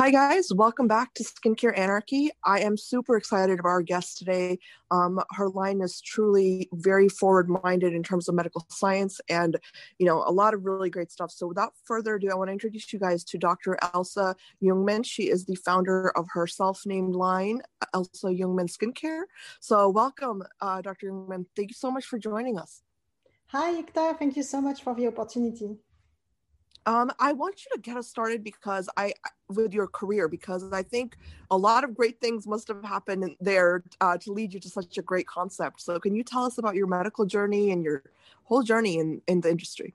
Hi, guys. Welcome back to Skincare Anarchy. I am super excited about our guest today. Um, her line is truly very forward minded in terms of medical science and, you know, a lot of really great stuff. So, without further ado, I want to introduce you guys to Dr. Elsa Jungman. She is the founder of her self named line, Elsa Jungman Skincare. So, welcome, uh, Dr. Jungman. Thank you so much for joining us. Hi, Ikta. Thank you so much for the opportunity. Um, I want you to get us started because I, with your career, because I think a lot of great things must have happened there uh, to lead you to such a great concept. So, can you tell us about your medical journey and your whole journey in, in the industry?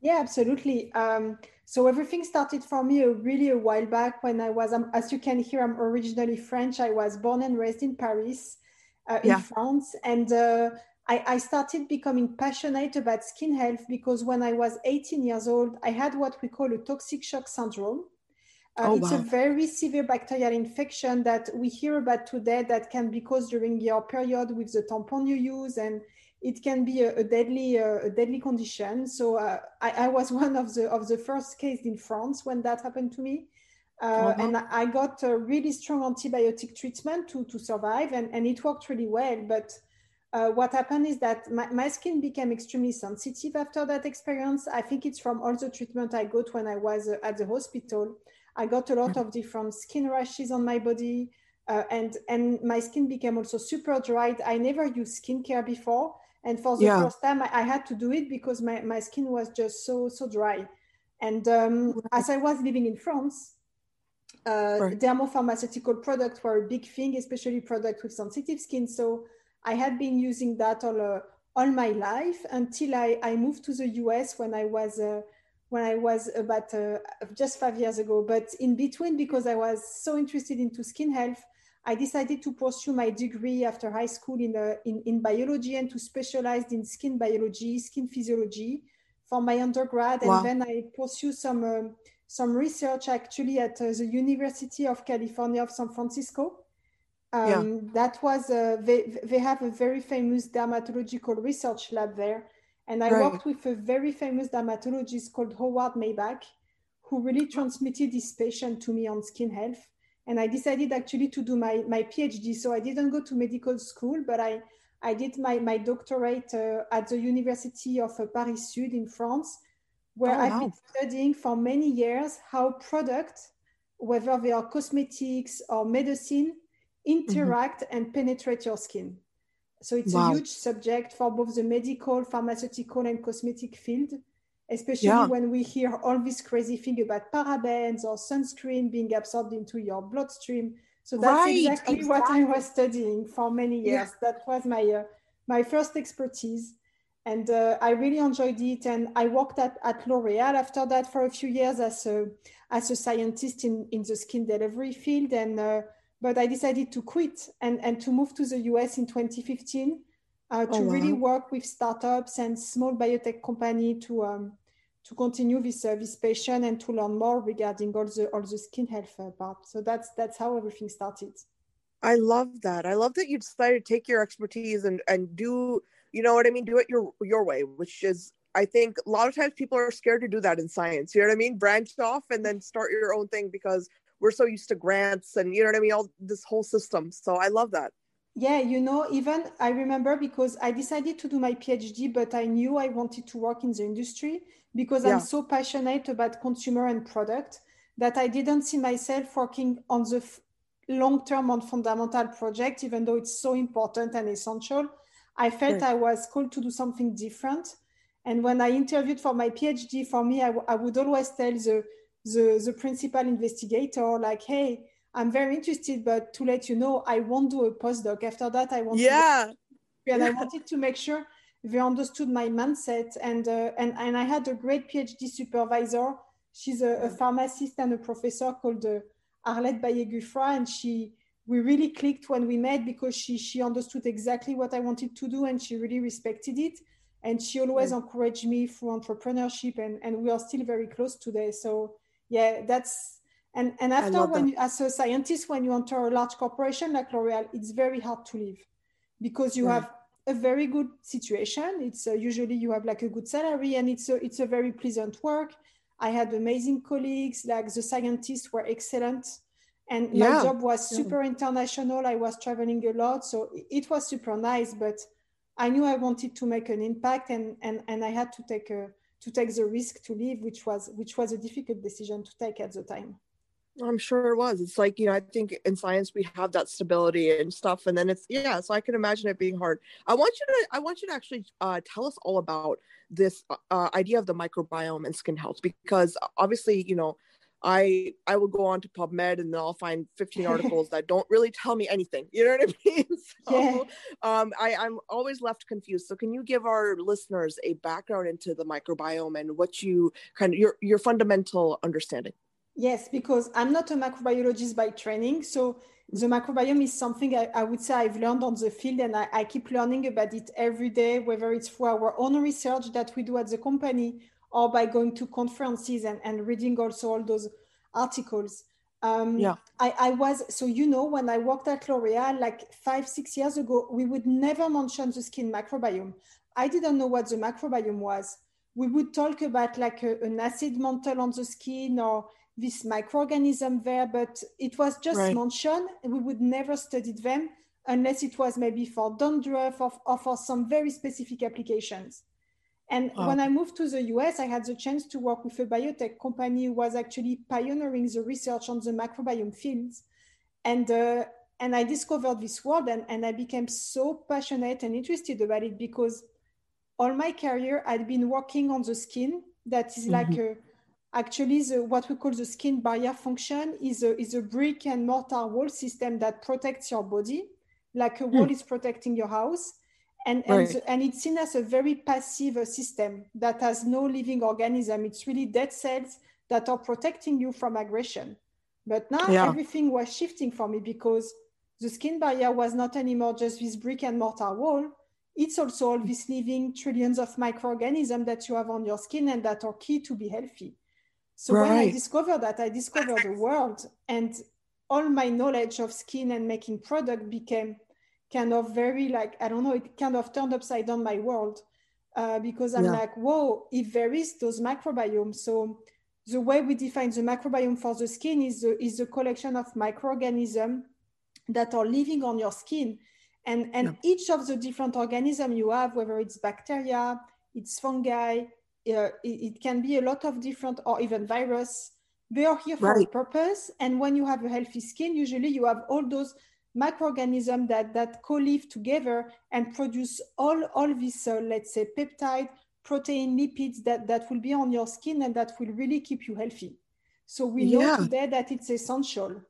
Yeah, absolutely. Um, so everything started for me really a while back when I was, um, as you can hear, I'm originally French. I was born and raised in Paris, uh, in yeah. France, and uh, I, I started becoming passionate about skin health because when I was 18 years old, I had what we call a toxic shock syndrome. Uh, oh, it's wow. a very severe bacterial infection that we hear about today that can be caused during your period with the tampon you use and it can be a, a deadly uh, a deadly condition so uh, I, I, was one of the of the first case in france when that happened to me uh, uh-huh. and i got a really strong antibiotic treatment to to survive and, and it worked really well but uh, what happened is that my, my, skin became extremely sensitive after that experience. I think it's from all the treatment I got when I was uh, at the hospital. I got a lot of different skin rashes on my body, uh, and and my skin became also super dry. I never used skincare before, and for the yeah. first time, I, I, had to do it because my, my skin was just so so dry. And um, as I was living in France, uh, right. dermopharmaceutical products were a big thing, especially products with sensitive skin. So I had been using that all, uh, all my life until I, I moved to the US when I was uh, when I was about uh, just five years ago. But in between, because I was so interested into skin health, I decided to pursue my degree after high school in, uh, in, in biology and to specialize in skin biology, skin physiology for my undergrad. Wow. And then I pursue some, um, some research actually at uh, the University of California of San Francisco. Um, yeah. That was, a, they, they have a very famous dermatological research lab there. And I right. worked with a very famous dermatologist called Howard Maibach, who really transmitted this patient to me on skin health. And I decided actually to do my, my PhD. So I didn't go to medical school, but I, I did my, my doctorate uh, at the University of uh, Paris Sud in France, where oh, I've wow. been studying for many years how products, whether they are cosmetics or medicine. Interact mm-hmm. and penetrate your skin. So it's wow. a huge subject for both the medical, pharmaceutical, and cosmetic field, especially yeah. when we hear all this crazy thing about parabens or sunscreen being absorbed into your bloodstream. So that's right. exactly, exactly, what I was studying for many years. Yeah. That was my uh, my first expertise, and uh, I really enjoyed it. And I worked at, at L'Oreal after that for a few years as a as a scientist in in the skin delivery field and. Uh, but I decided to quit and, and to move to the US in 2015 uh, to oh, wow. really work with startups and small biotech company to um, to continue this uh, this passion and to learn more regarding all the all the skin health uh, part. So that's that's how everything started. I love that. I love that you decided to take your expertise and and do you know what I mean, do it your your way, which is I think a lot of times people are scared to do that in science. You know what I mean? Branch off and then start your own thing because we're so used to grants and you know what I mean, all this whole system. So I love that. Yeah, you know, even I remember because I decided to do my PhD, but I knew I wanted to work in the industry because yeah. I'm so passionate about consumer and product that I didn't see myself working on the f- long term on fundamental project, even though it's so important and essential. I felt. I was called to do something different. And when I interviewed for my PhD, for me, I, w- I would always tell the the, the principal investigator, like, hey, I'm very interested, but to let you know, I won't do a postdoc. After that, I want yeah. to and I wanted to make sure they understood my mindset. And, uh, and, and I had a great PhD supervisor. She's a, a pharmacist and a professor called uh, Arlette Baillet-Guffroy. And she, we really clicked when we met because she, she understood exactly what I wanted to do and she really respected it. And she always encouraged me through entrepreneurship and, and we are still very close today. So yeah that's and and after when you, as a scientist when you enter a large corporation like l'oreal it's very hard to live because you have a very good situation it's uh, usually you have like a good salary and it's a it's a very pleasant work I had amazing colleagues, like the scientists were excellent. And yeah. my job was super yeah. international. I was traveling a lot. So it was super nice, but I knew I wanted to make an impact and, and, and I had to take a, to take the risk to leave, which was which was a difficult decision to take at the time. I'm sure it was. It's like, you know, I think in science we have that stability and stuff. And then it's, yeah, so I can imagine it being hard. I want you to, I want you to actually uh, tell us all about this uh, idea of the microbiome and skin health, because obviously, you know, I I will go on to PubMed and then I'll find 15 articles that don't really tell me anything. You know what I mean? So yeah. um, I, I'm always left confused. So can you give our listeners a background into the microbiome and what you kind of your your fundamental understanding? Yes, because I'm not a microbiologist by training. So the microbiome is something I, I would say I've learned on the field and I, I keep learning about it every day, whether it's for our own research that we do at the company or by going to conferences and, and reading also all those articles. Um, yeah. I, I was, so you know, when I worked at L'Oreal like five, six years ago, we would never mention the skin microbiome. I didn't know what the microbiome was. We would talk about like a, an acid mantle on the skin or this microorganism there, but it was just right. mentioned. We would never study them unless it was maybe for dandruff or, or for some very specific applications. And oh. when I moved to the US, I had the chance to work with a biotech company who was actually pioneering the research on the microbiome fields. And, uh, and I discovered this world and, and I became so passionate and interested about it because all my career I'd been working on the skin that is mm-hmm. like a actually the, what we call the skin barrier function is a, is a brick and mortar wall system that protects your body like a wall mm. is protecting your house and, right. and, and it's seen as a very passive uh, system that has no living organism it's really dead cells that are protecting you from aggression but now yeah. everything was shifting for me because the skin barrier was not anymore just this brick and mortar wall it's also all these living trillions of microorganisms that you have on your skin and that are key to be healthy so right. when I discovered that, I discovered the world and all my knowledge of skin and making product became kind of very like, I don't know, it kind of turned upside down my world uh, because I'm yeah. like, whoa, if there is those microbiomes. So the way we define the microbiome for the skin is a, is a collection of microorganisms that are living on your skin. And, and yeah. each of the different organisms you have, whether it's bacteria, it's fungi, uh, it, it, can be a lot of different or even virus they are here for right. a purpose and when you have a healthy skin usually you have all those microorganisms that that co-live together and produce all all these uh, let's say peptide protein lipids that that will be on your skin and that will really keep you healthy so we yeah. know today that it's essential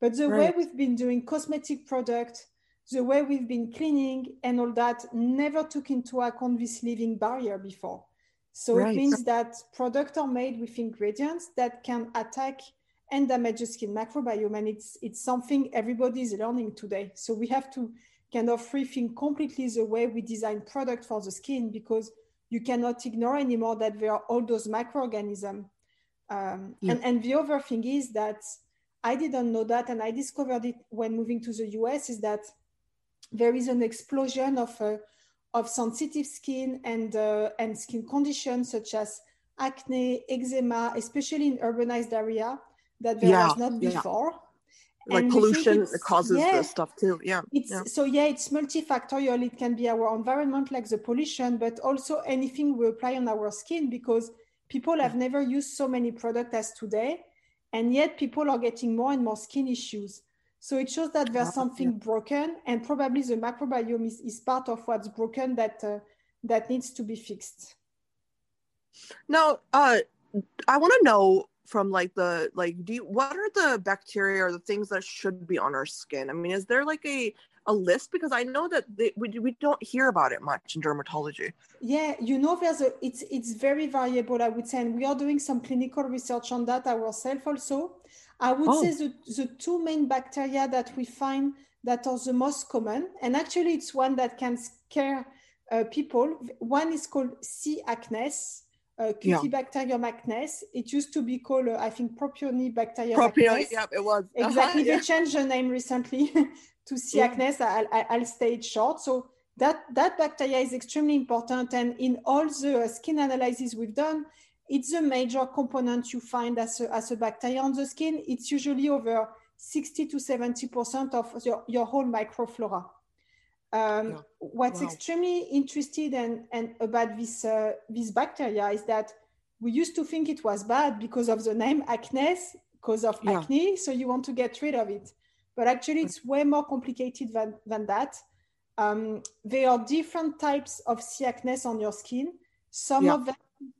but the right. way we've been doing cosmetic product the way we've been cleaning and all that never took into account this living barrier before so right. it means that products are made with ingredients that can attack and damage the skin microbiome. And it's, it's something everybody is learning today. So we have to kind of rethink completely the way we design product for the skin because you cannot ignore anymore that there are all those microorganisms. Um, yeah. and, and the other thing is that I didn't know that, and I discovered it when moving to the US, is that there is an explosion of uh, of sensitive skin and, uh, and skin conditions such as acne, eczema, especially in urbanized area that there yeah, was not before. Yeah. Like and pollution causes yeah, this stuff too. Yeah. So yeah, it's multifactorial. It can be our environment like the pollution, but also anything we apply on our skin because people have never used so many products as today. And yet people are getting more and more skin issues. So it shows that there's something yeah. broken, and probably the microbiome is, is part of what's broken that uh, that needs to be fixed. Now, uh, I want to know from like the like, do you, what are the bacteria or the things that should be on our skin? I mean, is there like a a list because I know that they, we, we don't hear about it much in dermatology. Yeah, you know, there's a it's it's very variable, I would say, and we are doing some clinical research on that ourselves also. I would oh. say the, the two main bacteria that we find that are the most common, and actually it's one that can scare uh, people. One is called C. acnes, uh, Cutibacterium yeah. acnes. It used to be called, uh, I think, Propionibacterium Propion. Yeah, it was. Exactly. Uh-huh, yeah. They changed the name recently to C. Acnes. I'll, I'll stay it short. So that, that bacteria is extremely important. And in all the skin analysis we've done, it's a major component you find as a, as a bacteria on the skin. It's usually over 60 to 70% of your, your whole microflora. Um, yeah. What's wow. extremely interesting and, and about this, uh, this bacteria is that we used to think it was bad because of the name acnes, because of yeah. acne, so you want to get rid of it. But actually, it's way more complicated than, than that. Um, there are different types of C. acnes on your skin. Some yeah. of them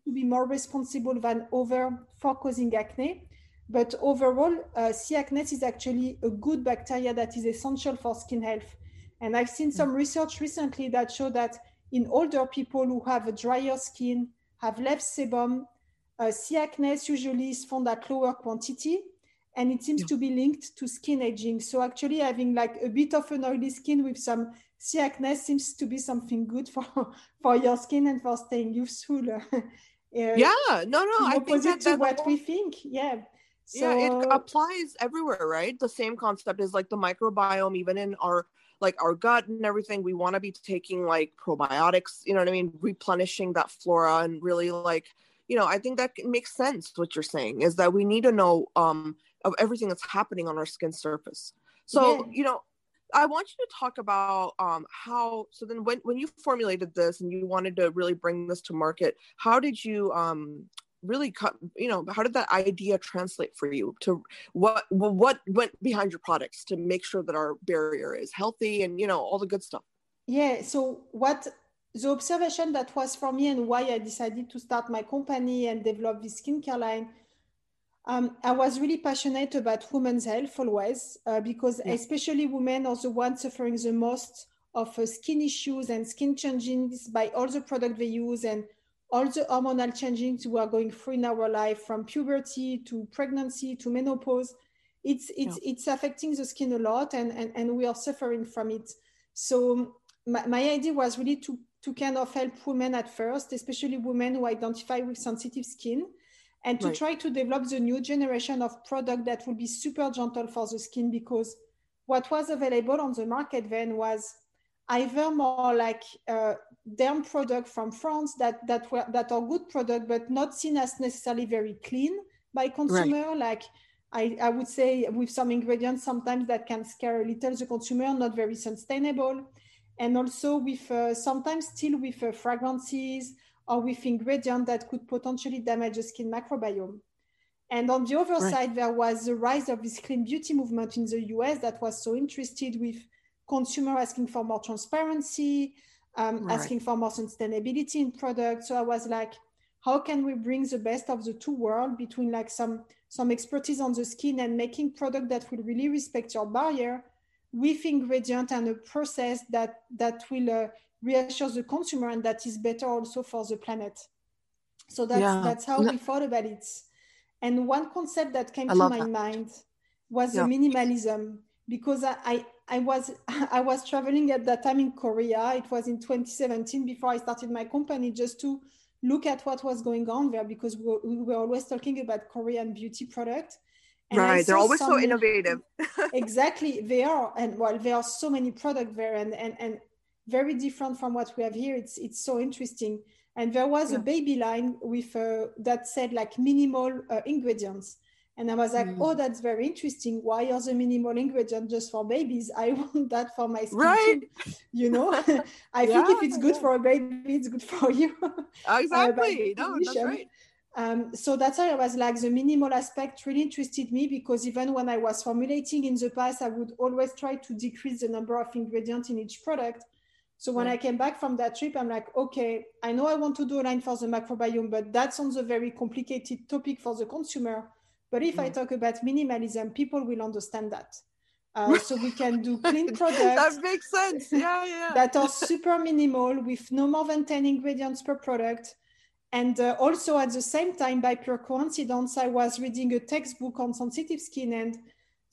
to be more responsible than other for causing acne. But overall, uh, C. acnes is actually a good bacteria that is essential for skin health. And I've seen some research recently that show that in older people who have a drier skin, have less sebum, uh, C. acnes usually is found at lower quantity, and it seems yeah. to be linked to skin aging. So actually having like a bit of an oily skin with some C. acnes seems to be something good for, for your skin and for staying youthful. uh, yeah, no, no, I think that, to what we think. Yeah. So, yeah, it applies everywhere, right? The same concept is like the microbiome, even in our like our gut and everything. We want to be taking like probiotics, you know what I mean, replenishing that flora and really like, you know, I think that makes sense. What you're saying is that we need to know um of everything that's happening on our skin surface. So, yeah. you know, I want you to talk about um, how. So then, when when you formulated this and you wanted to really bring this to market, how did you um, really cut? You know, how did that idea translate for you to what what went behind your products to make sure that our barrier is healthy and you know all the good stuff? Yeah. So what the observation that was for me and why I decided to start my company and develop this skincare line um, I was really passionate about women's health always, uh, because yeah. especially women are the ones suffering the most of uh, skin issues and skin changes by all the product they use and all the hormonal changes we are going through in our life, from puberty to pregnancy to menopause. It's it's yeah. it's affecting the skin a lot, and, and and we are suffering from it. So my, my idea was really to to kind of help women at first, especially women who identify with sensitive skin and to right. try to develop the new generation of product that will be super gentle for the skin because what was available on the market then was either more like uh, derm product from France that that were that are good product but not seen as necessarily very clean by consumer right. like I, I would say with some ingredients sometimes that can scare a little the consumer not very sustainable and also with uh, sometimes still with uh, fragrances or with ingredients that could potentially damage the skin microbiome. And on the other right. side, there was the rise of this clean beauty movement in the US that was so interested with consumer asking for more transparency, um, right. asking for more sustainability in products. So I was like, how can we bring the best of the two worlds between like some some expertise on the skin and making product that will really respect your barrier with ingredient and a process that that will uh, reassures the consumer and that is better also for the planet so that's yeah. that's how we thought about it and one concept that came I to my that. mind was yeah. the minimalism because I, I, I was I was traveling at that time in Korea. It was in 2017 before I started my company just to look at what was going on there because we were, we were always talking about Korean beauty product. And right, they're always so innovative. exactly, they are, and well, there are so many products there, and and and very different from what we have here. It's it's so interesting. And there was yeah. a baby line with uh, that said like minimal uh, ingredients. And I was like, mm. oh, that's very interesting. Why are the minimal ingredients just for babies? I want that for my skin. Right. Too. You know, I yeah, think if it's good yeah. for a baby, it's good for you. Exactly. uh, no, that's right. Um, so that's why I was like the minimal aspect really interested me because even when I was formulating in the past, I would always try to decrease the number of ingredients in each product so when I came back from that trip, I'm like, okay, I know I want to do a line for the microbiome, but that's on the very complicated topic for the consumer. But if I talk about minimalism, people will understand that. Uh, so we can do clean products that makes sense. Yeah, yeah. that are super minimal with no more than 10 ingredients per product. And uh, also at the same time, by pure coincidence, I was reading a textbook on sensitive skin, and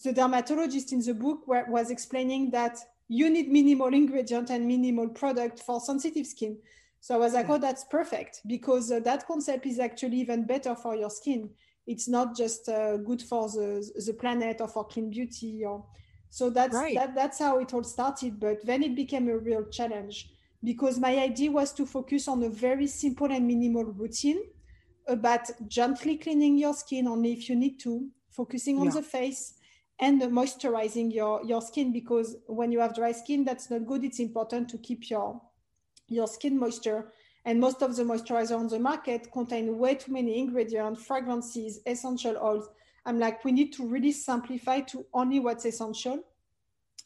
the dermatologist in the book were, was explaining that you need minimal ingredient and minimal product for sensitive skin. So I was like, oh, that's perfect because uh, that concept is actually even better for your skin. It's not just uh, good for the, the planet or for clean beauty. Or so that's right. that, that's how it all started. But then it became a real challenge because my idea was to focus on a very simple and minimal routine about gently cleaning your skin only if you need to, focusing on yeah. the face and moisturizing your, your skin because when you have dry skin, that's not good. It's important to keep your, your skin moisture. And most of the moisturizer on the market contain way too many ingredients, fragrances, essential oils. I'm like, we need to really simplify to only what's essential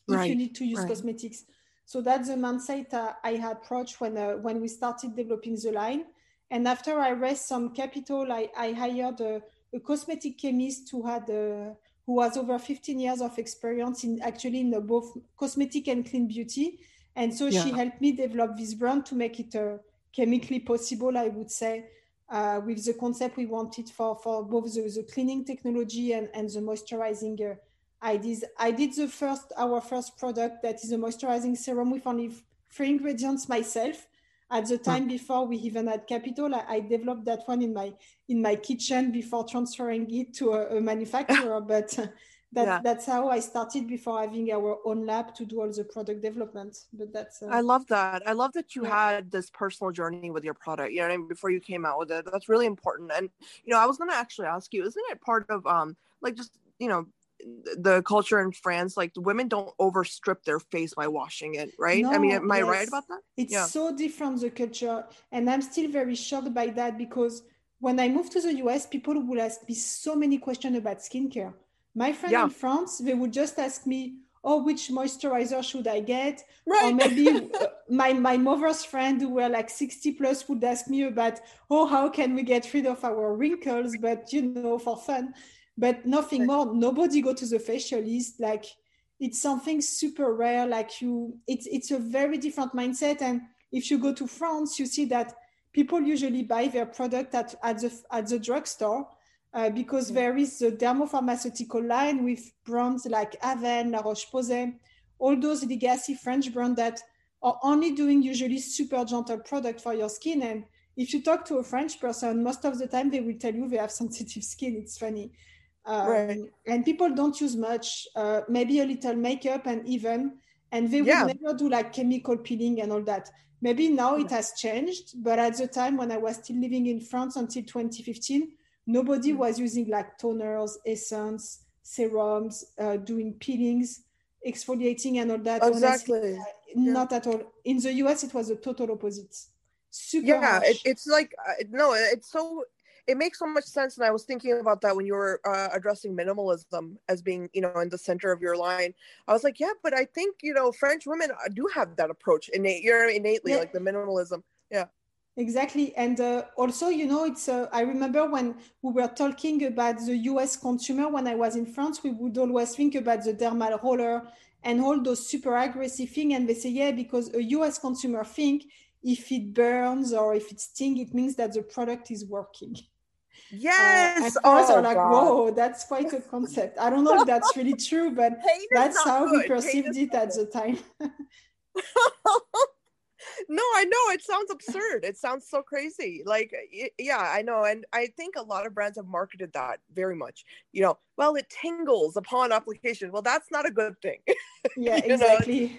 right. if you need to use right. cosmetics. So that's the mindset uh, I had approached when, uh, when we started developing the line. And after I raised some capital, I, I hired a, a, cosmetic chemist who had uh, who has over 15 years of experience in actually in both cosmetic and clean beauty. And so yeah. she helped me develop this brand to make it uh, chemically possible, I would say, uh, with the concept we wanted for, for both the, the cleaning technology and, and the moisturizing uh, I did I did the first our first product that is a moisturizing serum with only three ingredients myself. At the time before we even had capital, I, I, developed that one in my in my kitchen before transferring it to a, a manufacturer. but that, yeah. that's how I started before having our own lab to do all the product development. But that's uh, I love that. I love that you yeah. had this personal journey with your product. You know, I mean, before you came out with it, that's really important. And you know, I was going to actually ask you, isn't it part of um like just you know the culture in France, like women don't overstrip their face by washing it, right? No, I mean, am I right about that? It's yeah. so different the culture, and I'm still very shocked by that because when I moved to the US, people would ask me so many questions about skincare. My friend yeah. in France, they would just ask me, "Oh, which moisturizer should I get?" Right. Or maybe uh, my my mother's friend who were like 60 plus would ask me about, "Oh, how can we get rid of our wrinkles?" But you know, for fun but nothing more nobody go to the facialist like it's something super rare like you it's it's a very different mindset and if you go to france you see that people usually buy their product at, at the at the drugstore uh, because there is the dermopharmaceutical line with brands like Avène, La Roche-Posay, all those legacy French brands that are only doing usually super gentle product for your skin. And if you talk to a French person, most of the time they will tell you they have sensitive skin. It's funny. Um, right. And people don't use much, uh, maybe a little makeup and even, and they yeah. would never do like chemical peeling and all that. Maybe now it has changed, but at the time when I was still living in France until 2015, nobody mm. was using like toners, essence, serums, uh, doing peelings, exfoliating and all that. Exactly. Honestly, yeah. Not at all. In the US, it was the total opposite. Super yeah, it, it's like uh, no, it's so it makes so much sense and i was thinking about that when you were uh, addressing minimalism as being you know in the center of your line i was like yeah but i think you know french women uh, do have that approach innate you're innately yeah. like the minimalism exactly and uh, also you know it's uh, i remember when we were talking about the us consumer when i was in france we would always think about the dermal roller and all those super aggressive things and they say yeah because a us consumer think if it burns or if it stings it means that the product is working Yes. Uh, and oh, like, God. whoa, that's quite a concept. I don't know if that's really true, but that's how good. we perceived it at the time. no, I know it sounds absurd. It sounds so crazy. Like, yeah, I know. And I think a lot of brands have marketed that very much. You know, well, it tingles upon application. Well, that's not a good thing. Yeah, exactly. Know?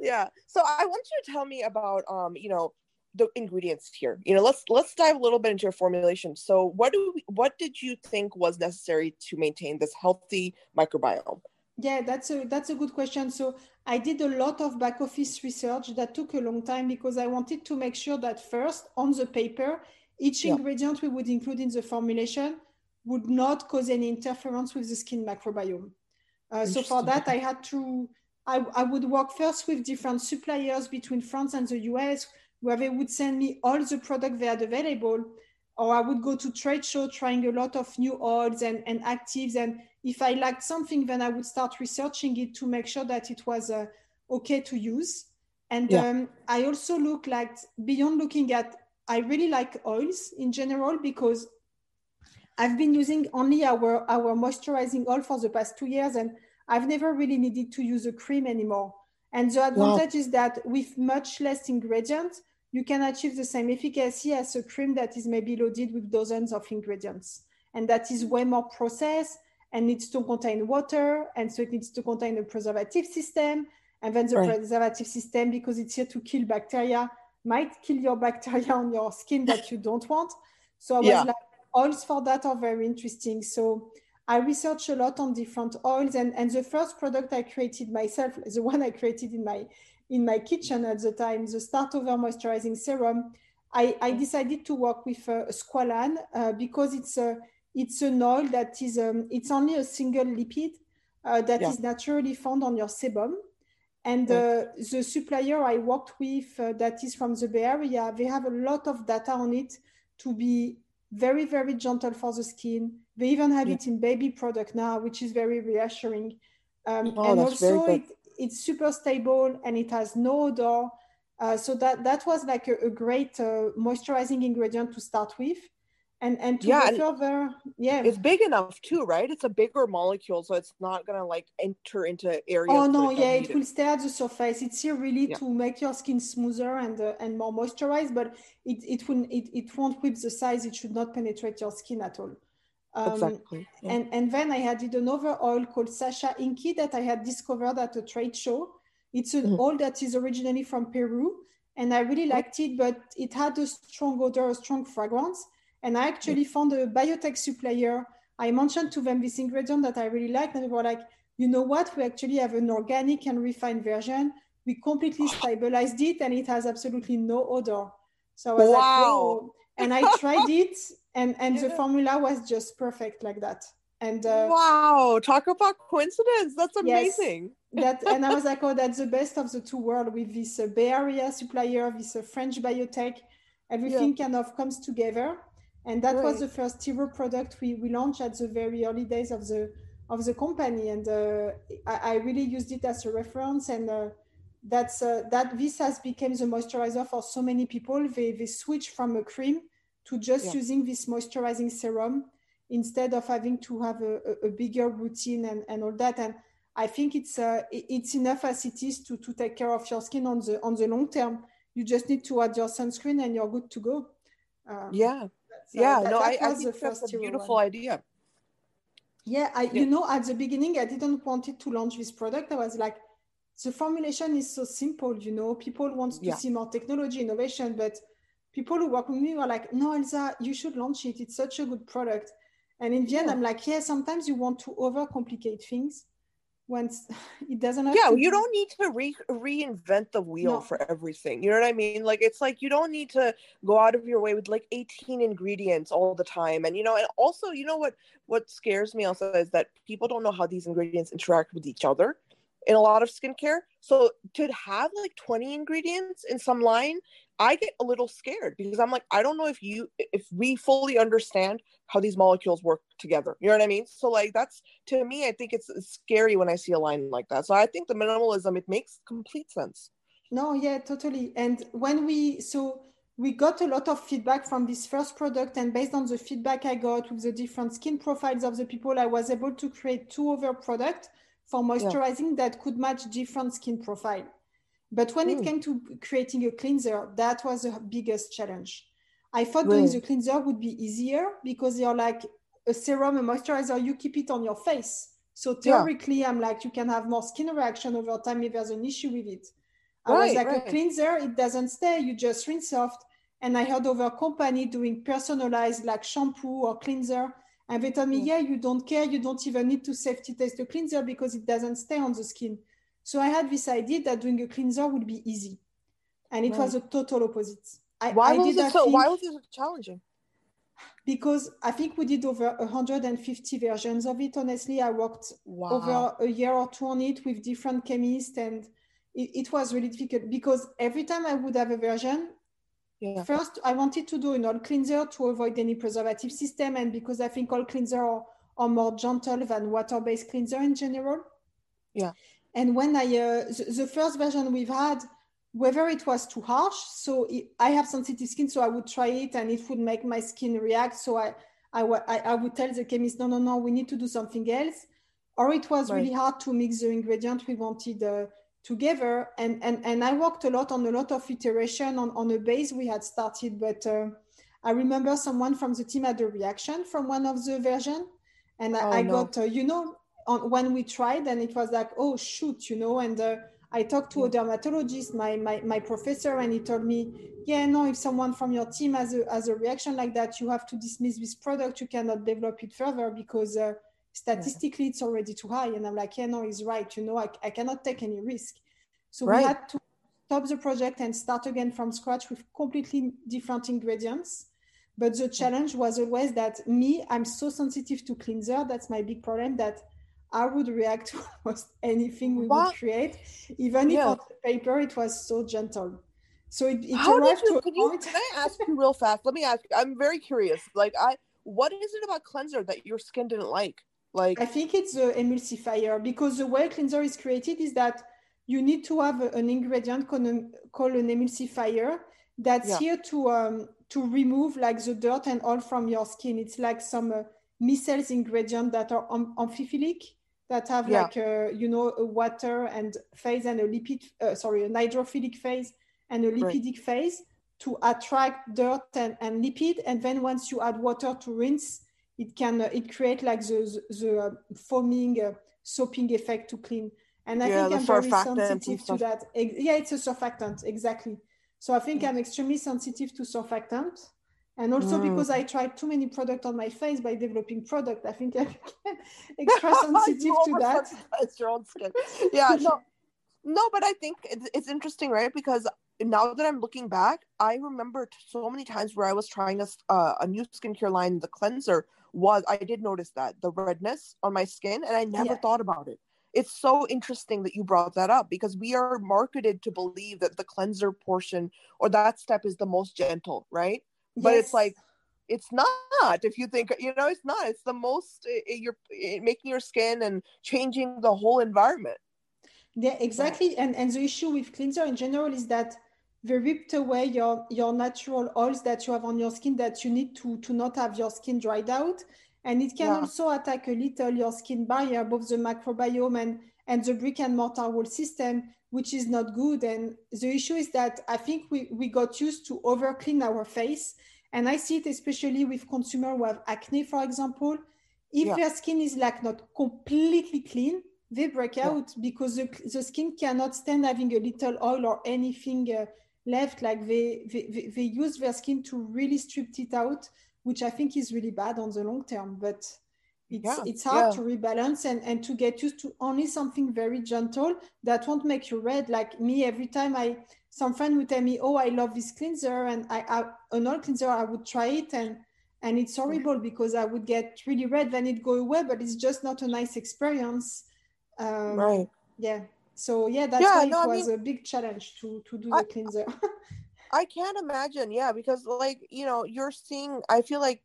Yeah. So I want you to tell me about, um, you know, the ingredients here you know let's let's dive a little bit into your formulation so what do we, what did you think was necessary to maintain this healthy microbiome yeah that's a that's a good question so i did a lot of back office research that took a long time because i wanted to make sure that first on the paper each yeah. ingredient we would include in the formulation would not cause any interference with the skin microbiome uh, so for that i had to I, I would work first with different suppliers between france and the us where they would send me all the product they had available or I would go to trade show trying a lot of new oils and, and actives. And if I liked something, then I would start researching it to make sure that it was uh, okay to use. And yeah. um, I also look like beyond looking at, I really like oils in general because I've been using only our, our moisturizing oil for the past two years and I've never really needed to use a cream anymore. And the advantage wow. is that with much less ingredients, you can achieve the same efficacy as a cream that is maybe loaded with dozens of ingredients. And that is way more processed and needs to contain water. And so it needs to contain a preservative system. And then the right. preservative system, because it's here to kill bacteria, might kill your bacteria on your skin that you don't want. So I was yeah. like, oils for that are very interesting. So I research a lot on different oils, and and the first product I created myself, the one I created in my in my kitchen at the time, the Start Over Moisturizing Serum. I, I decided to work with uh, squalane uh, because it's a it's an oil that is um, it's only a single lipid uh, that yeah. is naturally found on your sebum. And uh, the supplier I worked with uh, that is from the Bay Area, they have a lot of data on it to be very, very gentle for the skin. They even have yeah. it in baby product now, which is very reassuring. Um, oh, and also it, it's super stable and it has no odor. Uh, so that, that was like a, a great uh, moisturizing ingredient to start with and and to yeah, further yeah it's big enough too right it's a bigger molecule so it's not gonna like enter into areas oh no yeah it will stay at the surface it's here really yeah. to make your skin smoother and uh, and more moisturized but it it won't it, it won't whip the size it should not penetrate your skin at all um, exactly. Yeah. And, and then I added another oil called sacha inchi that I had discovered at a trade show. It's an mm-hmm. oil that is originally from Peru, and I really liked it, but it had a strong odor, a strong fragrance. And I actually found a biotech supplier. I mentioned to them this ingredient that I really liked, and they were like, you know what? We actually have an organic and refined version. We completely stabilized it, and it has absolutely no odor. So I was wow. like, oh. And I tried it, and and yeah. the formula was just perfect like that. And uh, wow, talk about coincidence! That's amazing. Yes, that and I was like, oh, that's the best of the two worlds with this uh, Bay Area supplier, this uh, French biotech. Everything yeah. kind of comes together and that right. was the first Tiro product we, we launched at the very early days of the of the company. And uh, I, I, really used it as a reference. And uh, that's uh, that this has become the moisturizer for so many people. They, they switch from a cream to just yeah. using this moisturizing serum instead of having to have a, a, a, bigger routine and, and all that. And i think it's uh, it's enough as it is to, to take care of your skin on the on the long term. You just need to add your sunscreen and you're good to go. Um, yeah so yeah, that, no, that I, I think that's a beautiful one. idea. Yeah, I, yeah. you know, at the beginning, I didn't want it to launch this product. I was like, the formulation is so simple, you know, people want to yeah. see more technology, innovation, but people who work with me were like, no, Elsa, you should launch it. It's such a good product. And in the end, I'm like, yeah, sometimes you want to overcomplicate things once it doesn't yeah you don't need to re- reinvent the wheel no. for everything you know what i mean like it's like you don't need to go out of your way with like 18 ingredients all the time and you know and also you know what what scares me also is that people don't know how these ingredients interact with each other in a lot of skincare. So to have like 20 ingredients in some line, I get a little scared because I'm like, I don't know if you if we fully understand how these molecules work together. You know what I mean? So like that's to me, I think it's, scary when I see a line like that. So I think the minimalism it makes complete sense. No, yeah, totally. And when we so we got a lot of feedback from this first product and based on the feedback i got with the different skin profiles of the people i was able to create two other products for moisturizing yeah. that could match different skin profile. But when mm. it came to creating a cleanser, that was the biggest challenge. I thought doing the cleanser would be easier because you're like a serum, a moisturizer, you keep it on your face. So theoretically, yeah. I'm like, you can have more skin reaction over time if there's an issue with it. I right, was like, right. a cleanser, it doesn't stay, you just rinse off. And I heard of a company doing personalized like shampoo or cleanser and they told me, yeah, you don't care. You don't even need to safety test the cleanser because it doesn't stay on the skin. So I had this idea that doing a cleanser would be easy. And it right. was a total opposite. I, why, I was it so, why was it challenging? Because I think we did over 150 versions of it. Honestly, I worked wow. over a year or two on it with different chemists, and it, it was really difficult because every time I would have a version, yeah. First, I wanted to do an oil cleanser to avoid any preservative system, and because I think oil cleanser are, are more gentle than water-based cleanser in general. Yeah. And when I uh, the, the, first version we've had, whether it was too harsh, so it, I have sensitive skin, so I would try it, and it would make my skin react. So I I, I, I would tell the chemist, no, no, no, we need to do something else. Or it was right. really hard to mix the ingredient we wanted. Uh, together and, and and i worked a lot on a lot of iteration on, on a base we had started but uh, i remember someone from the team had a reaction from one of the version and i, oh, I no. got uh, you know on, when we tried and it was like oh shoot you know and uh, I talked to a dermatologist, my, my, my professor, and he told me, yeah, no, if someone from your team has a, has a reaction like that, you have to dismiss this product. You cannot develop it further because uh, statistically it's already too high. And I'm like, yeah, no, he's right. You know, I, I cannot take any risk. So right. we had to stop the project and start again from scratch with completely different ingredients. But the challenge was always that me, I'm so sensitive to cleanser. That's my big problem that I would react to almost anything we would create, even yeah. if on the paper it was so gentle. So it, it How did you, can, you, can I ask you real fast? Let me ask. I'm very curious. Like, I what is it about cleanser that your skin didn't like? Like, I think it's the emulsifier because the way cleanser is created is that you need to have an ingredient called an, called an emulsifier that's yeah. here to um, to remove like the dirt and all from your skin. It's like some uh, micelles ingredient that are amphiphilic that have yeah. like a, you know a water and phase and a lipid uh, sorry a hydrophilic phase and a lipidic right. phase to attract dirt and, and lipid and then once you add water to rinse it can uh, it create like the the, uh, foaming uh, soaping effect to clean and i yeah, think i'm very sensitive to that yeah it's a surfactant exactly so i think mm. i'm extremely sensitive to surfactant and also mm. because I tried too many products on my face by developing product, I think I became extra sensitive to that. It's your own skin. Yeah, no, no, but I think it's, it's interesting, right? Because now that I'm looking back, I remember so many times where I was trying a, uh, a new skincare line, the cleanser was, I did notice that the redness on my skin, and I never yeah. thought about it. It's so interesting that you brought that up because we are marketed to believe that the cleanser portion or that step is the most gentle, right? But yes. it's like it's not if you think you know it's not it's the most it, you're it, making your skin and changing the whole environment yeah exactly and and the issue with cleanser in general is that they ripped away your your natural oils that you have on your skin that you need to to not have your skin dried out and it can yeah. also attack a little your skin barrier both the microbiome and and the brick and mortar wall system which is not good. And the issue is that I think we, we got used to over clean our face. And I see it especially with consumers who have acne, for example. If yeah. their skin is like not completely clean, they break yeah. out because the, the skin cannot stand having a little oil or anything uh, left. Like they, they, they use their skin to really strip it out, which I think is really bad on the long term. But it's yeah, it's hard yeah. to rebalance and and to get used to only something very gentle that won't make you red. Like me every time i some friend would tell me oh i love this cleanser and i, I an oil cleanser i would try it and and it's horrible because i would get really red then it go away but it's just not a nice experience. Um, right. yeah. So yeah that's yeah, why no, it was I mean, a big challenge to to do I, the cleanser. I can't imagine yeah because like you know you're seeing i feel like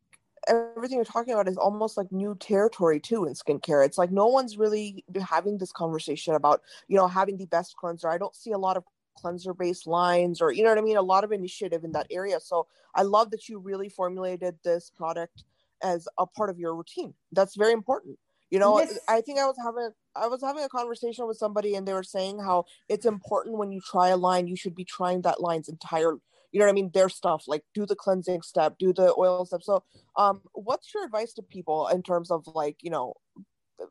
everything you're talking about is almost like new territory too in skincare. It's like no one's really having this conversation about, you know, having the best cleanser. I don't see a lot of cleanser based lines or, you know what I mean? A lot of initiative in that area. So I love that you really formulated this product as a part of your routine. That's very important. You know, yes. I think I was having I was having a conversation with somebody and they were saying how it's important when you try a line, you should be trying that line's entire you know what I mean? Their stuff, like do the cleansing step, do the oil step. So, um, what's your advice to people in terms of like, you know,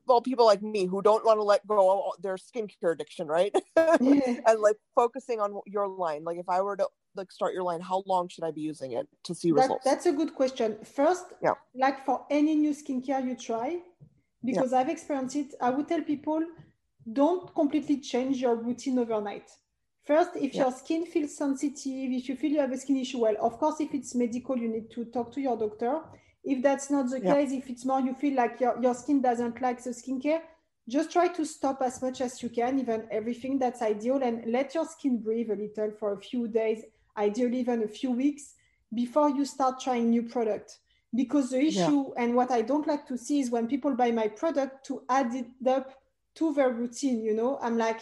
well, people like me who don't want to let go of their skincare addiction, right? and like focusing on your line. Like, if I were to like start your line, how long should I be using it to see that, results? That's a good question. First, yeah. like for any new skincare you try, because yeah. I've experienced it, I would tell people don't completely change your routine overnight. First, if yeah. your skin feels sensitive, if you feel you have a skin issue, well, of course, if it's medical, you need to talk to your doctor. If that's not the yeah. case, if it's more you feel like your, your skin doesn't like the skincare, just try to stop as much as you can, even everything that's ideal, and let your skin breathe a little for a few days, ideally even a few weeks, before you start trying new product. Because the issue yeah. and what I don't like to see is when people buy my product to add it up to their routine, you know, I'm like,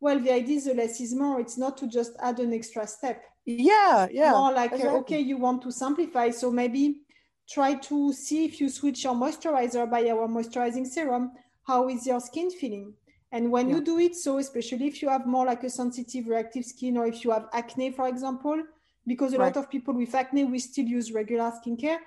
well, the idea is the less is more. It's not to just add an extra step. Yeah, yeah. More like, exactly. okay, you want to simplify. So maybe try to see if you switch your moisturizer by our moisturizing serum, how is your skin feeling? And when yeah. you do it, so especially if you have more like a sensitive reactive skin or if you have acne, for example, because a right. lot of people with acne, we still use regular skincare,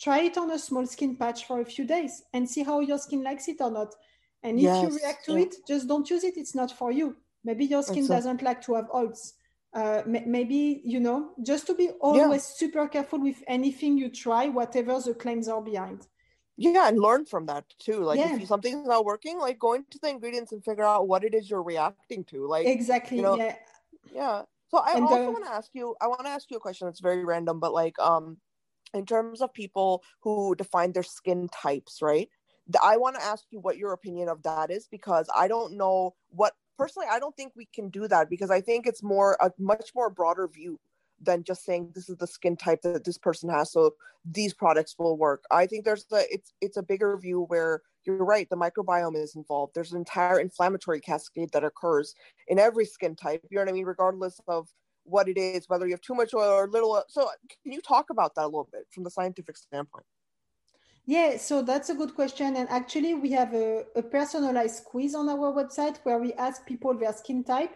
try it on a small skin patch for a few days and see how your skin likes it or not. And if yes. you react to yeah. it, just don't use it. It's not for you maybe your skin doesn't like to have oils. Uh, maybe you know just to be always yeah. super careful with anything you try whatever the claims are behind. Yeah and learn from that too. Like yeah. if something's not working like go into the ingredients and figure out what it is you're reacting to like exactly you know, yeah. yeah. So i and also want to ask you i want to ask you a question that's very random but like um in terms of people who define their skin types right? I want to ask you what your opinion of that is because I don't know what personally I don't think we can do that because I think it's more a much more broader view than just saying this is the skin type that this person has so these products will work. I think there's the it's it's a bigger view where you're right the microbiome is involved. There's an entire inflammatory cascade that occurs in every skin type. You know what I mean regardless of what it is whether you have too much oil or little so can you talk about that a little bit from the scientific standpoint? Yeah, so that's a good question. And actually, we have a, a, personalized quiz on our website where we ask people their skin type.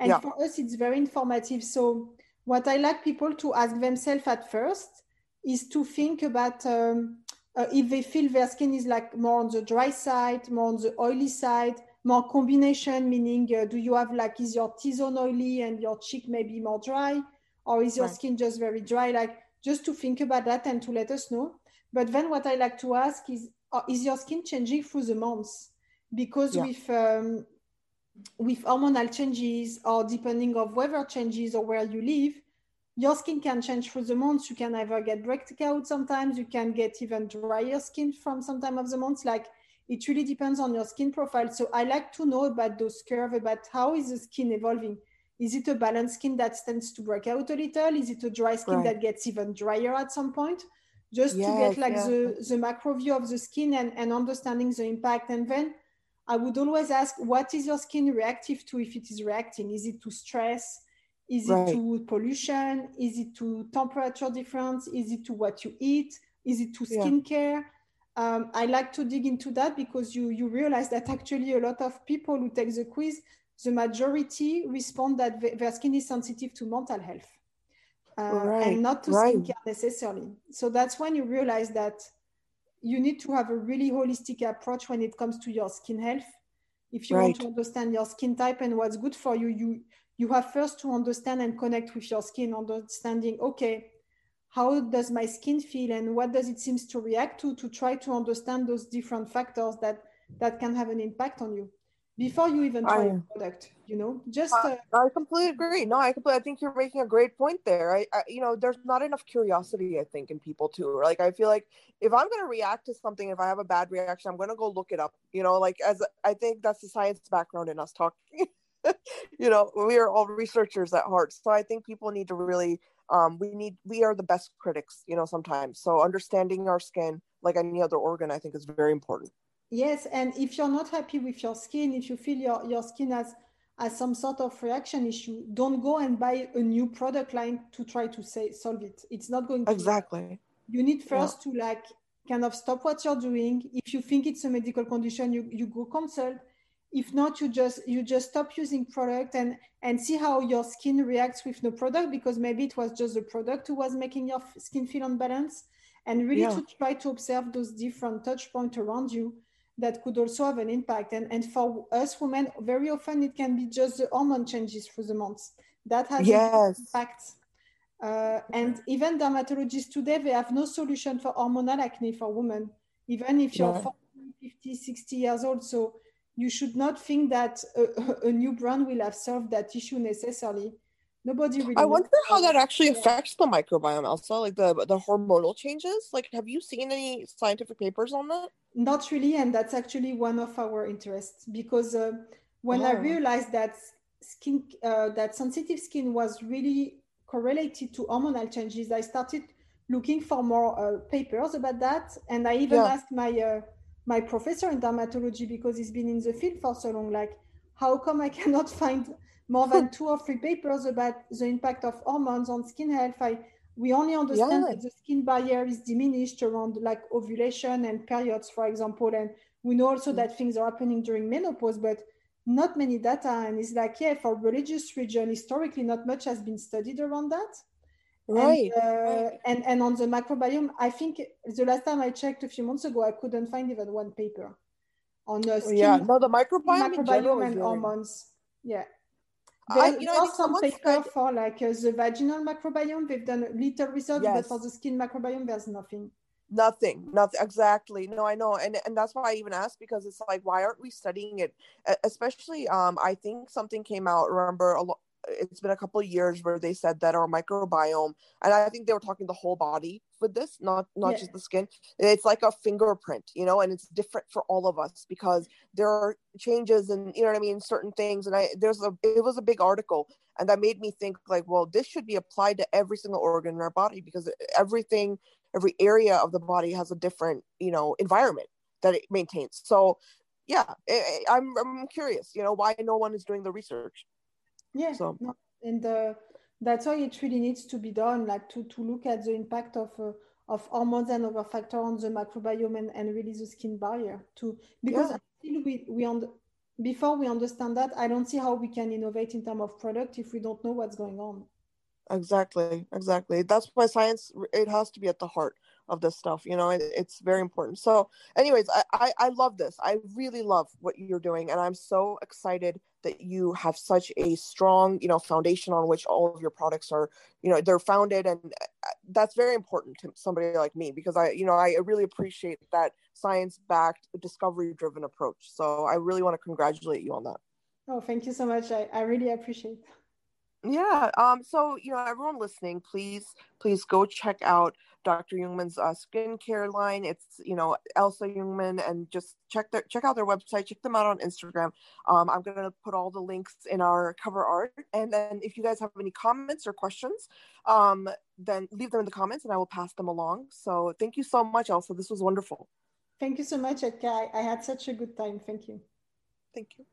And yeah. for us, it's very informative. So, what I like people to ask themselves at first is to think about um, uh, if they feel their skin is like more on the dry side, more on the oily side, more combination, meaning uh, do you have like, is your T zone oily and your cheek maybe more dry? Or is your right. skin just very dry? Like, just to think about that and to let us know but then what I like to ask is, uh, is your skin changing through the months? Because yeah. with um, with hormonal changes or depending of weather changes or where you live, your skin can change through the months. You can either get breakout sometimes, you can get even drier skin from some time of the month. Like it really depends on your skin profile. So I like to know about those curves, about how is the skin evolving. Is it a balanced skin that tends to break out a little? Is it a dry skin right. that gets even drier at some point? Just yes, to get like the, the macro view of the skin and, and understanding the impact. And then I would always ask, what is your skin reactive to if it is reacting? Is it to stress? Is right. it to pollution? Is it to temperature difference? Is it to what you eat? Is it to skincare? Yeah. Um, I like to dig into that because you you realize that actually a lot of people who take the quiz, the majority respond that their skin is sensitive to mental health uh, right, and not to right. skincare necessarily. So that's when you realize that you need to have a really holistic approach when it comes to your skin health. If you right. want to understand your skin type and what's good for you, you you have first to understand and connect with your skin, understanding, okay, how does my skin feel and what does it seems to react to to try to understand those different factors that that can have an impact on you before you even try I, a product you know just uh, I, I, completely agree. No i completely i think you're making a great point there. I, I, you know there's not enough curiosity i think in people too. Like i feel like if i'm going to react to something if i have a bad reaction i'm going to go look it up you know? Like as i think that's the science background in us talking. You know we are all researchers at heart. So i think people need to really um we need we are the best critics you know sometimes. So understanding our skin like any other organ i think is very important Yes, and if you're not happy with your skin, if you feel your, your skin has, has some sort of reaction issue, don't go and buy a new product line to try to say solve it. It's not going to exactly. You need first yeah. to like kind of stop what you're doing. If you think it's a medical condition, you, you go consult. If not, you just you just stop using product and and see how your skin reacts with no product because maybe it was just the product who was making your skin feel unbalanced. And really yeah. to try to observe those different touch points around you that could also have an impact. And, and for us women, very often it can be just the hormone changes through the months. That has yes. an impact. Uh, and even dermatologists today, they have no solution for hormonal acne for women, even if you're yeah. 40, 50, 60 years old. So you should not think that a, a new brand will have solved that issue necessarily. Nobody really. I wonder how that actually affects the microbiome, also, like the the hormonal changes. Like, have you seen any scientific papers on that? Not really, and that's actually one of our interests because uh, when oh. I realized that skin, uh, that sensitive skin was really correlated to hormonal changes, I started looking for more uh, papers about that, and I even yeah. asked my uh, my professor in dermatology because he's been in the field for so long, like, how come I cannot find more than two or three papers about the impact of hormones on skin health. I, we only understand yeah. that the skin barrier is diminished around like ovulation and periods, for example. And we know also mm. that things are happening during menopause, but not many data. And it's like, yeah, for religious region, historically, not much has been studied around that. Right. And, uh, right. and, and on the microbiome, I think the last time I checked a few months ago, I couldn't find even one paper on the skin. Yeah, no, the microbiome, microbiome and hormones. Yeah There, I, you know, some paper for like uh, the vaginal microbiome. They've done little research, yes. but for the skin microbiome, there's nothing. Nothing, nothing. Exactly. No, I know, and and that's why I even asked because it's like, why aren't we studying it? Especially, um, I think something came out. Remember, a lot it's been a couple of years where they said that our microbiome and i think they were talking the whole body with this not not yeah. just the skin. It's like a fingerprint you know and it's different for all of us because there are changes and you know what i mean certain things. And i there's a it was a big article and that made me think like well this should be applied to every single organ in our body because everything every area of the body has a different you know environment that it maintains. So yeah it, I'm, I'm curious you know why no one is doing the research yeah. So. No, and uh, that's why it really needs to be done, like to, to look at the impact of uh, of hormones and other factors on the microbiome and, and really the skin barrier too. Because yeah. until we, we on before we understand that, I don't see how we can innovate in terms of product if we don't know what's going on. Exactly, exactly. That's why science it has to be at the heart of this stuff you know it, it's very important. So anyways I, I i love this. I really love what you're doing and i'm so excited that you have such a strong you know foundation on which all of your products are you know they're founded and uh, that's very important to somebody like me because i you know i really appreciate that science backed discovery driven approach. So i really want to congratulate you on that. Oh thank you so much. I, I really appreciate yeah um so you know everyone listening please please go check out Dr. Jungman's uh, skincare line. It's you know Elsa Jungman, and just check their check out their website. Check them out on Instagram. Um, I'm gonna put all the links in our cover art, and then if you guys have any comments or questions, um, then leave them in the comments, and I will pass them along. So thank you so much, Elsa. This was wonderful. Thank you so much, I had such a good time. Thank you. Thank you.